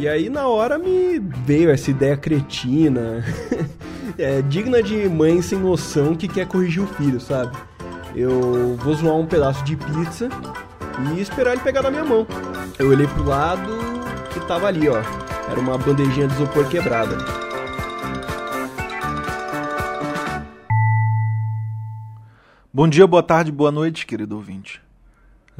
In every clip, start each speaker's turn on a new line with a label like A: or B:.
A: E aí na hora me veio essa ideia cretina, é, digna de mãe sem noção que quer corrigir o filho, sabe? Eu vou zoar um pedaço de pizza e esperar ele pegar na minha mão. Eu olhei pro lado e tava ali, ó. Era uma bandejinha de isopor quebrada.
B: Bom dia, boa tarde, boa noite, querido ouvinte.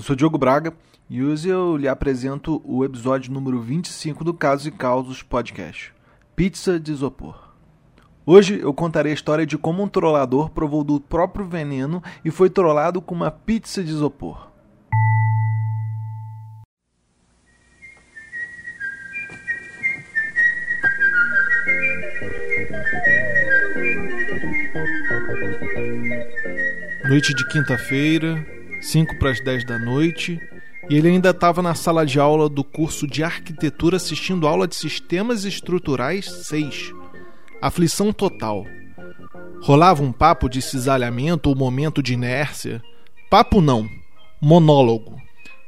B: Eu sou Diogo Braga e hoje eu lhe apresento o episódio número 25 do Casos e Causos Podcast Pizza de Isopor. Hoje eu contarei a história de como um trollador provou do próprio veneno e foi trollado com uma pizza de isopor. Noite de quinta-feira, 5 para as 10 da noite, e ele ainda estava na sala de aula do curso de arquitetura assistindo aula de sistemas estruturais 6. Aflição total. Rolava um papo de cisalhamento ou momento de inércia. Papo não, monólogo.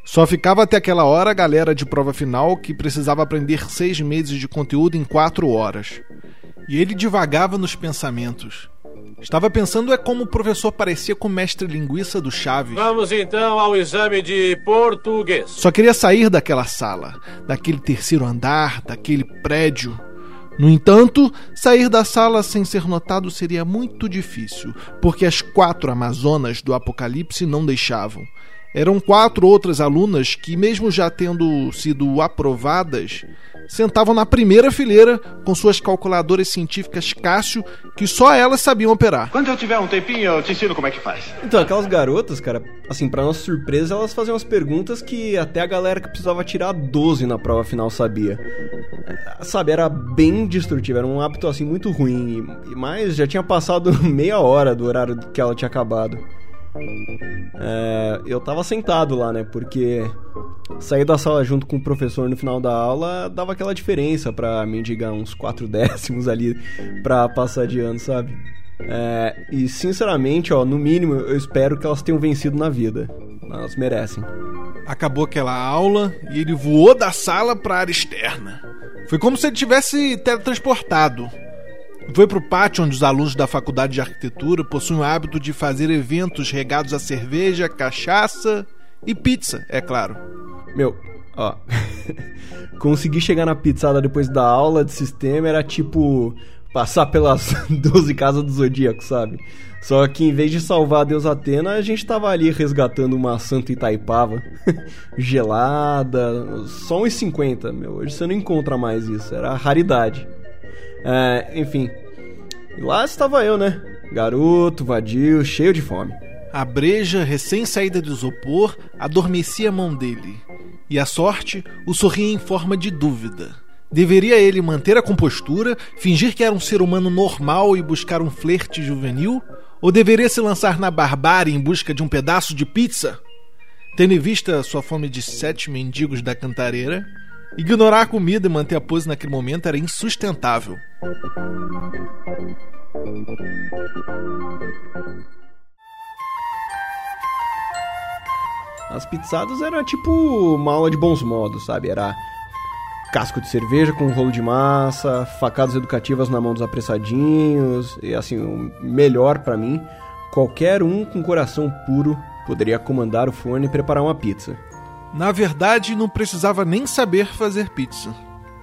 B: Só ficava até aquela hora a galera de prova final que precisava aprender seis meses de conteúdo em quatro horas. E ele divagava nos pensamentos. Estava pensando é como o professor parecia com o mestre linguiça do Chaves.
C: Vamos então ao exame de português.
B: Só queria sair daquela sala, daquele terceiro andar, daquele prédio. No entanto, sair da sala sem ser notado seria muito difícil, porque as quatro Amazonas do Apocalipse não deixavam. Eram quatro outras alunas que, mesmo já tendo sido aprovadas, sentavam na primeira fileira com suas calculadoras científicas Cássio, que só elas sabiam operar.
D: Quando eu tiver um tempinho, eu te ensino como é que faz.
A: Então, aquelas garotas, cara, assim, pra nossa surpresa, elas faziam umas perguntas que até a galera que precisava tirar 12 na prova final sabia. Sabe, era bem destrutivo, era um hábito, assim, muito ruim. Mas já tinha passado meia hora do horário que ela tinha acabado. É, eu tava sentado lá, né? Porque sair da sala junto com o professor no final da aula dava aquela diferença para mendigar uns quatro décimos ali pra passar de ano, sabe? É, e sinceramente, ó, no mínimo, eu espero que elas tenham vencido na vida. Elas merecem.
B: Acabou aquela aula e ele voou da sala para a área externa. Foi como se ele tivesse teletransportado. Foi para o pátio onde os alunos da faculdade de arquitetura possuem o hábito de fazer eventos regados a cerveja, cachaça e pizza, é claro.
A: Meu, ó. Conseguir chegar na pizzada depois da aula de sistema era tipo passar pelas 12 casas do Zodíaco, sabe? Só que em vez de salvar a Deus Atena, a gente tava ali resgatando uma Santa Itaipava gelada, só uns 50, meu. Hoje você não encontra mais isso, era raridade. É, enfim. E lá estava eu, né? Garoto, vadio, cheio de fome.
B: A breja, recém-saída do isopor, adormecia a mão dele. E a sorte o sorria em forma de dúvida. Deveria ele manter a compostura, fingir que era um ser humano normal e buscar um flerte juvenil? Ou deveria se lançar na barbárie em busca de um pedaço de pizza? Tendo em vista sua fome de sete mendigos da cantareira, ignorar a comida e manter a pose naquele momento era insustentável.
A: As pizzadas era tipo uma aula de bons modos, sabe? Era casco de cerveja com rolo de massa, facadas educativas na mão dos apressadinhos, e assim, o melhor para mim, qualquer um com coração puro poderia comandar o forno e preparar uma pizza.
B: Na verdade, não precisava nem saber fazer pizza.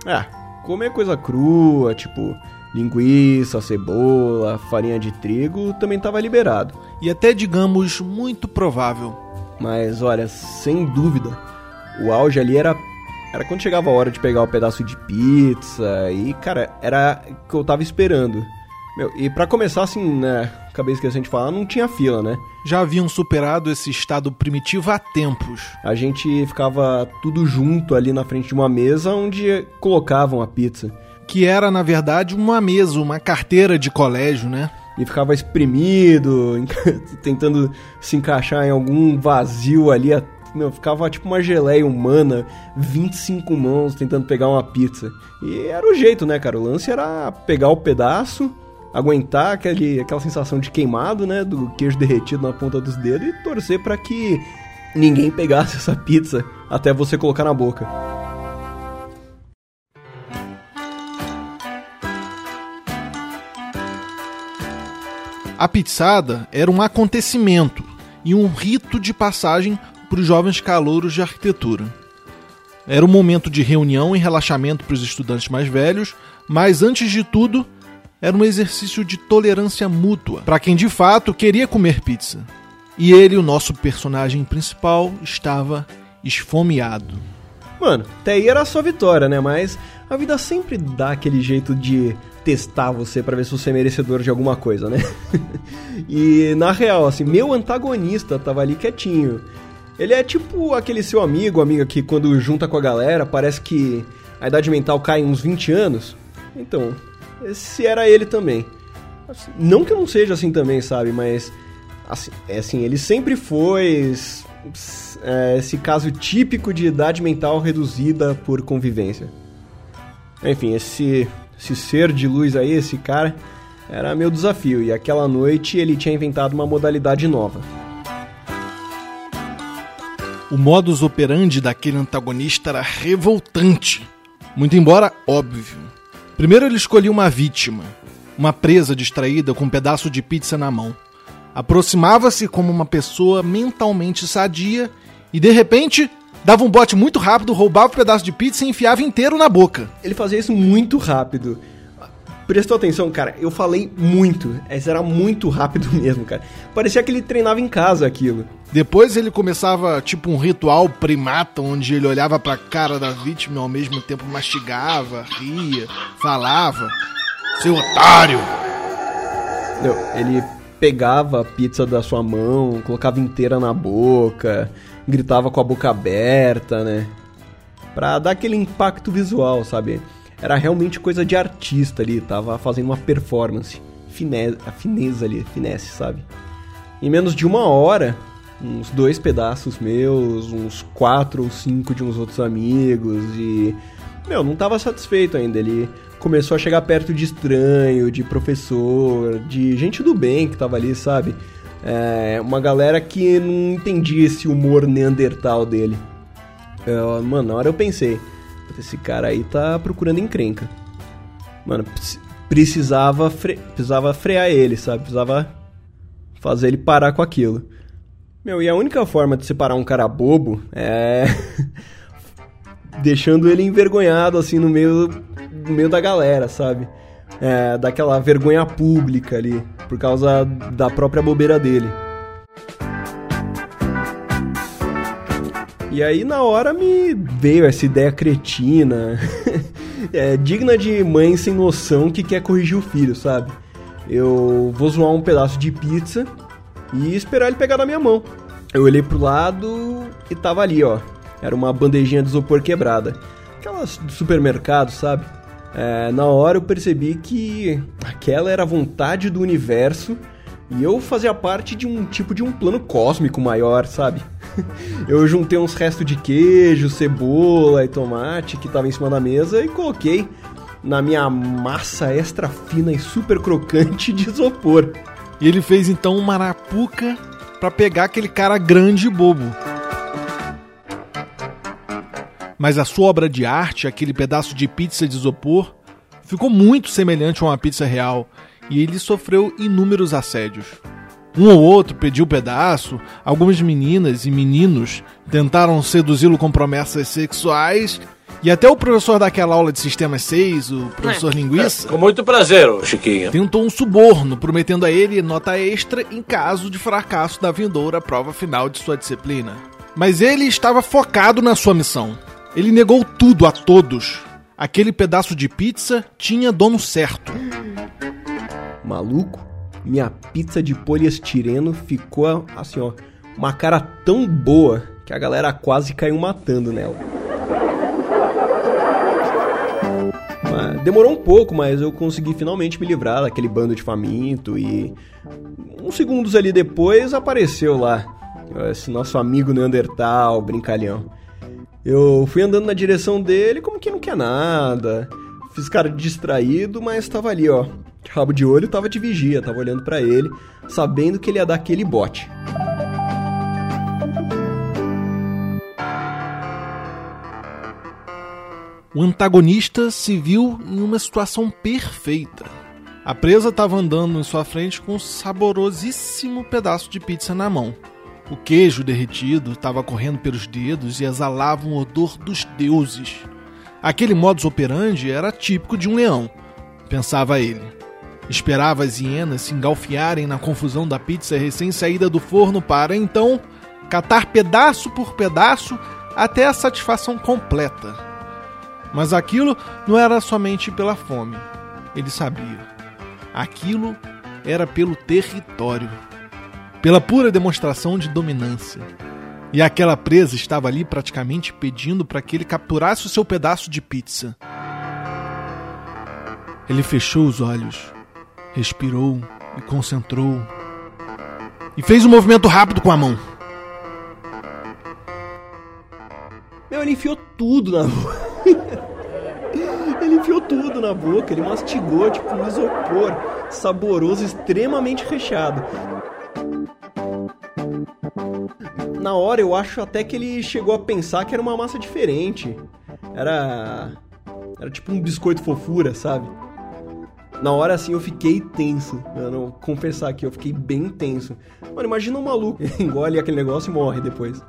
A: É, comer coisa crua, tipo linguiça, cebola, farinha de trigo, também estava liberado.
B: E até, digamos, muito provável.
A: Mas olha, sem dúvida, o auge ali era era quando chegava a hora de pegar o um pedaço de pizza e, cara, era o que eu tava esperando. Meu, e para começar, assim, né, acabei esquecendo de falar, não tinha fila, né?
B: Já haviam superado esse estado primitivo há tempos.
A: A gente ficava tudo junto ali na frente de uma mesa onde colocavam a pizza.
B: Que era, na verdade, uma mesa, uma carteira de colégio, né?
A: E ficava espremido, tentando se encaixar em algum vazio ali meu, ficava tipo uma geleia humana, 25 mãos tentando pegar uma pizza. E era o jeito, né, cara? O lance era pegar o pedaço, aguentar aquele, aquela sensação de queimado, né? Do queijo derretido na ponta dos dedos e torcer para que ninguém pegasse essa pizza até você colocar na boca.
B: A pizzada era um acontecimento e um rito de passagem para os jovens calouros de arquitetura. Era um momento de reunião e relaxamento para os estudantes mais velhos, mas antes de tudo, era um exercício de tolerância mútua para quem de fato queria comer pizza. E ele, o nosso personagem principal, estava esfomeado.
A: Mano, até aí era só vitória, né? Mas a vida sempre dá aquele jeito de testar você para ver se você é merecedor de alguma coisa, né? e na real, assim, meu antagonista tava ali quietinho. Ele é tipo aquele seu amigo, amiga que quando junta com a galera, parece que a idade mental cai uns 20 anos. Então, esse era ele também. Assim, não que eu não seja assim também, sabe? Mas, assim, é assim, ele sempre foi é, esse caso típico de idade mental reduzida por convivência. Enfim, esse, esse ser de luz aí, esse cara, era meu desafio. E aquela noite ele tinha inventado uma modalidade nova.
B: O modus operandi daquele antagonista era revoltante. Muito embora óbvio. Primeiro ele escolhia uma vítima, uma presa distraída com um pedaço de pizza na mão. Aproximava-se como uma pessoa mentalmente sadia e de repente dava um bote muito rápido, roubava o um pedaço de pizza e enfiava inteiro na boca.
A: Ele fazia isso muito rápido. Prestou atenção, cara? Eu falei muito. Era muito rápido mesmo, cara. Parecia que ele treinava em casa aquilo.
B: Depois ele começava tipo um ritual primata, onde ele olhava pra cara da vítima e ao mesmo tempo mastigava, ria, falava. Seu otário!
A: Não, ele pegava a pizza da sua mão, colocava inteira na boca, gritava com a boca aberta, né? Pra dar aquele impacto visual, sabe? Era realmente coisa de artista ali, tava fazendo uma performance. Finesse, a fineza ali, finesse, sabe? Em menos de uma hora, uns dois pedaços meus, uns quatro ou cinco de uns outros amigos e. Meu, não tava satisfeito ainda. Ele começou a chegar perto de estranho, de professor, de gente do bem que tava ali, sabe? É, uma galera que não entendia esse humor neandertal dele. Eu, mano, na hora eu pensei, esse cara aí tá procurando encrenca. Mano, precisava, fre precisava frear ele, sabe? Precisava fazer ele parar com aquilo. Meu, e a única forma de separar um cara bobo é deixando ele envergonhado assim no meio no meio da galera, sabe? É, daquela vergonha pública ali, por causa da própria bobeira dele. E aí na hora me veio essa ideia cretina, é, digna de mãe sem noção que quer corrigir o filho, sabe? Eu vou zoar um pedaço de pizza e esperar ele pegar na minha mão. Eu olhei pro lado e tava ali, ó. Era uma bandejinha de isopor quebrada. Aquelas do supermercado, sabe? É, na hora eu percebi que aquela era a vontade do universo e eu fazia parte de um tipo de um plano cósmico maior, sabe? Eu juntei uns restos de queijo, cebola e tomate que tava em cima da mesa e coloquei na minha massa extra fina e super crocante de isopor.
B: E ele fez então uma arapuca para pegar aquele cara grande e bobo. Mas a sua obra de arte, aquele pedaço de pizza de isopor, ficou muito semelhante a uma pizza real. E ele sofreu inúmeros assédios. Um ou outro pediu pedaço, algumas meninas e meninos tentaram seduzi-lo com promessas sexuais e até o professor daquela aula de Sistemas 6, o professor é, Linguiça.
C: Com muito prazer, Chiquinho.
B: Tentou um suborno, prometendo a ele nota extra em caso de fracasso da vindoura prova final de sua disciplina. Mas ele estava focado na sua missão. Ele negou tudo a todos. Aquele pedaço de pizza tinha dono certo.
A: Maluco, minha pizza de poliestireno ficou assim, ó, uma cara tão boa que a galera quase caiu matando nela. Demorou um pouco, mas eu consegui finalmente me livrar daquele bando de faminto e uns segundos ali depois apareceu lá esse nosso amigo Neandertal, brincalhão. Eu fui andando na direção dele como que não quer nada. Fiz cara distraído, mas tava ali, ó. De rabo de olho, tava de vigia, tava olhando para ele, sabendo que ele ia dar aquele bote.
B: O antagonista se viu em uma situação perfeita. A presa estava andando em sua frente com um saborosíssimo pedaço de pizza na mão. O queijo derretido estava correndo pelos dedos e exalava um odor dos deuses. Aquele modus operandi era típico de um leão, pensava ele. Esperava as hienas se engalfiarem na confusão da pizza recém-saída do forno para, então, catar pedaço por pedaço até a satisfação completa. Mas aquilo não era somente pela fome. Ele sabia. Aquilo era pelo território. Pela pura demonstração de dominância. E aquela presa estava ali praticamente pedindo para que ele capturasse o seu pedaço de pizza. Ele fechou os olhos, respirou e concentrou. E fez um movimento rápido com a mão.
A: Meu, ele enfiou tudo na boca. ele enfiou tudo na boca, ele mastigou tipo um isopor saboroso, extremamente recheado. Na hora eu acho até que ele chegou a pensar que era uma massa diferente. Era. Era tipo um biscoito fofura, sabe? Na hora assim eu fiquei tenso. Eu não confessar aqui, eu fiquei bem tenso. Mano, imagina um maluco engole aquele negócio e morre depois.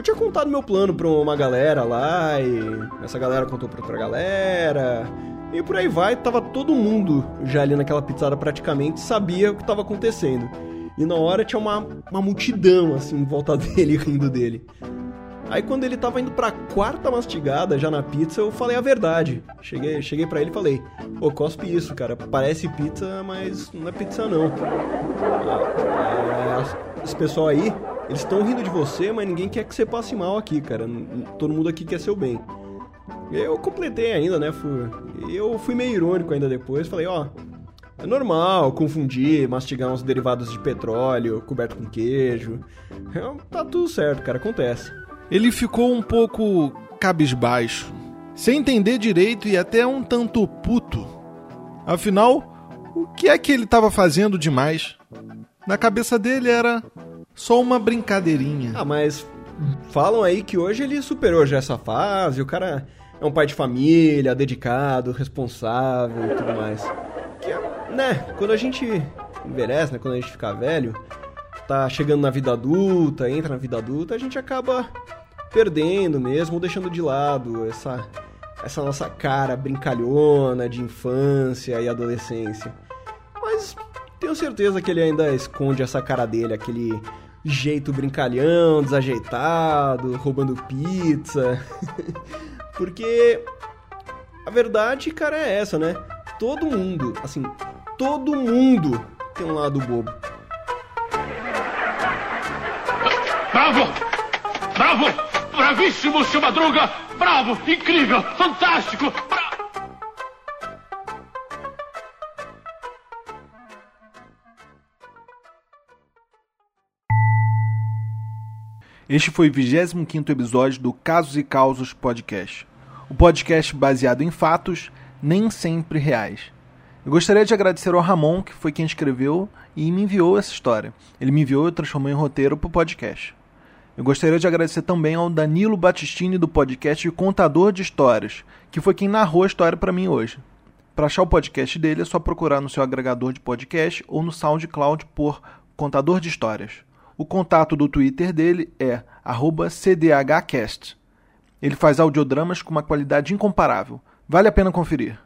A: Eu tinha contado meu plano pra uma galera lá e essa galera contou pra outra galera. E por aí vai, tava todo mundo já ali naquela pizzada praticamente sabia o que tava acontecendo. E na hora tinha uma, uma multidão assim em volta dele rindo dele. Aí quando ele tava indo pra quarta mastigada já na pizza, eu falei a verdade. Cheguei, cheguei para ele e falei: Ô, cospe isso, cara. Parece pizza, mas não é pizza não. É, esse pessoal aí, eles estão rindo de você, mas ninguém quer que você passe mal aqui, cara. Todo mundo aqui quer seu bem. Eu completei ainda, né? Fui, eu fui meio irônico ainda depois. Falei: Ó, é normal confundir, mastigar uns derivados de petróleo coberto com queijo. É, tá tudo certo, cara. Acontece
B: ele ficou um pouco cabisbaixo, sem entender direito e até um tanto puto. Afinal, o que é que ele estava fazendo demais? Na cabeça dele era só uma brincadeirinha.
A: Ah, mas falam aí que hoje ele superou já essa fase, o cara é um pai de família, dedicado, responsável e tudo mais. Que, né, quando a gente envelhece, né, quando a gente fica velho, tá chegando na vida adulta, entra na vida adulta, a gente acaba perdendo mesmo, deixando de lado essa, essa nossa cara brincalhona de infância e adolescência. Mas tenho certeza que ele ainda esconde essa cara dele, aquele jeito brincalhão, desajeitado, roubando pizza. Porque a verdade, cara, é essa, né? Todo mundo, assim, todo mundo tem um lado bobo.
C: Bravo! Bravo! Bravíssimo, seu Madruga! Bravo! Incrível! Fantástico!
B: Este foi o 25 episódio do Casos e Causos Podcast. O podcast baseado em fatos, nem sempre reais. Eu gostaria de agradecer ao Ramon, que foi quem escreveu e me enviou essa história. Ele me enviou e transformou em roteiro para o podcast. Eu gostaria de agradecer também ao Danilo Battistini do podcast Contador de Histórias, que foi quem narrou a história para mim hoje. Para achar o podcast dele é só procurar no seu agregador de podcast ou no SoundCloud por Contador de Histórias. O contato do Twitter dele é @cdhcast. Ele faz audiodramas com uma qualidade incomparável. Vale a pena conferir.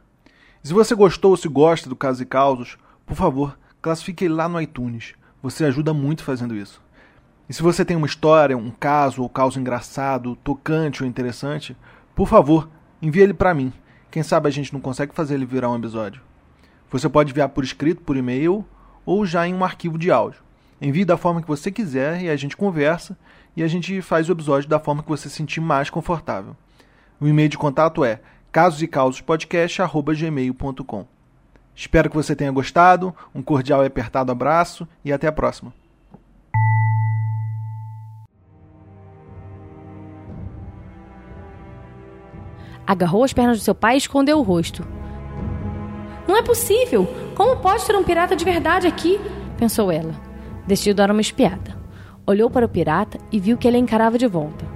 B: Se você gostou ou se gosta do Casos e Causos, por favor, classifique ele lá no iTunes. Você ajuda muito fazendo isso. E se você tem uma história, um caso ou caso engraçado, tocante ou interessante, por favor, envie ele para mim. Quem sabe a gente não consegue fazer ele virar um episódio. Você pode enviar por escrito, por e-mail ou já em um arquivo de áudio. Envie da forma que você quiser e a gente conversa e a gente faz o episódio da forma que você se sentir mais confortável. O e-mail de contato é casosecausospodcast.gmail.com Espero que você tenha gostado, um cordial e apertado abraço e até a próxima.
E: Agarrou as pernas do seu pai e escondeu o rosto. Não é possível! Como pode ter um pirata de verdade aqui? pensou ela. Decidiu dar uma espiada. Olhou para o pirata e viu que ele encarava de volta.